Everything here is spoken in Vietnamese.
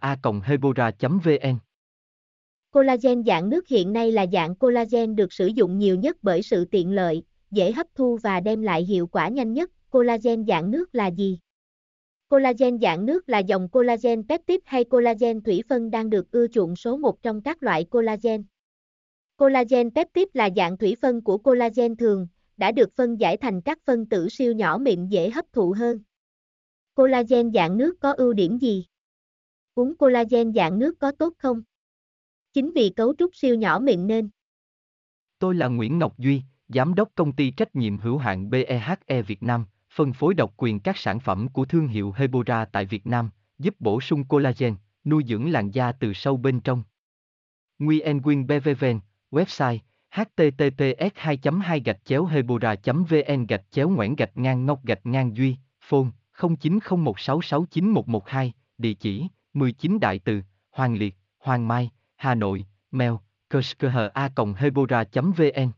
a hebora vn Collagen dạng nước hiện nay là dạng collagen được sử dụng nhiều nhất bởi sự tiện lợi, dễ hấp thu và đem lại hiệu quả nhanh nhất. Collagen dạng nước là gì? Collagen dạng nước là dòng collagen peptide hay collagen thủy phân đang được ưa chuộng số 1 trong các loại collagen. Collagen peptide là dạng thủy phân của collagen thường, đã được phân giải thành các phân tử siêu nhỏ mịn dễ hấp thụ hơn. Collagen dạng nước có ưu điểm gì? Uống collagen dạng nước có tốt không? Chính vì cấu trúc siêu nhỏ mịn nên. Tôi là Nguyễn Ngọc Duy, Giám đốc công ty trách nhiệm hữu hạn BEHE Việt Nam, phân phối độc quyền các sản phẩm của thương hiệu Hebora tại Việt Nam, giúp bổ sung collagen, nuôi dưỡng làn da từ sâu bên trong. Nguyen Nguyen BVVN, website https 2 2 chéo hebora vn gạch chéo ngoãn gạch ngang ngọc gạch ngang duy phone 0901669112 địa chỉ 19 đại từ hoàng liệt hoàng mai hà nội mail kerskha hebora vn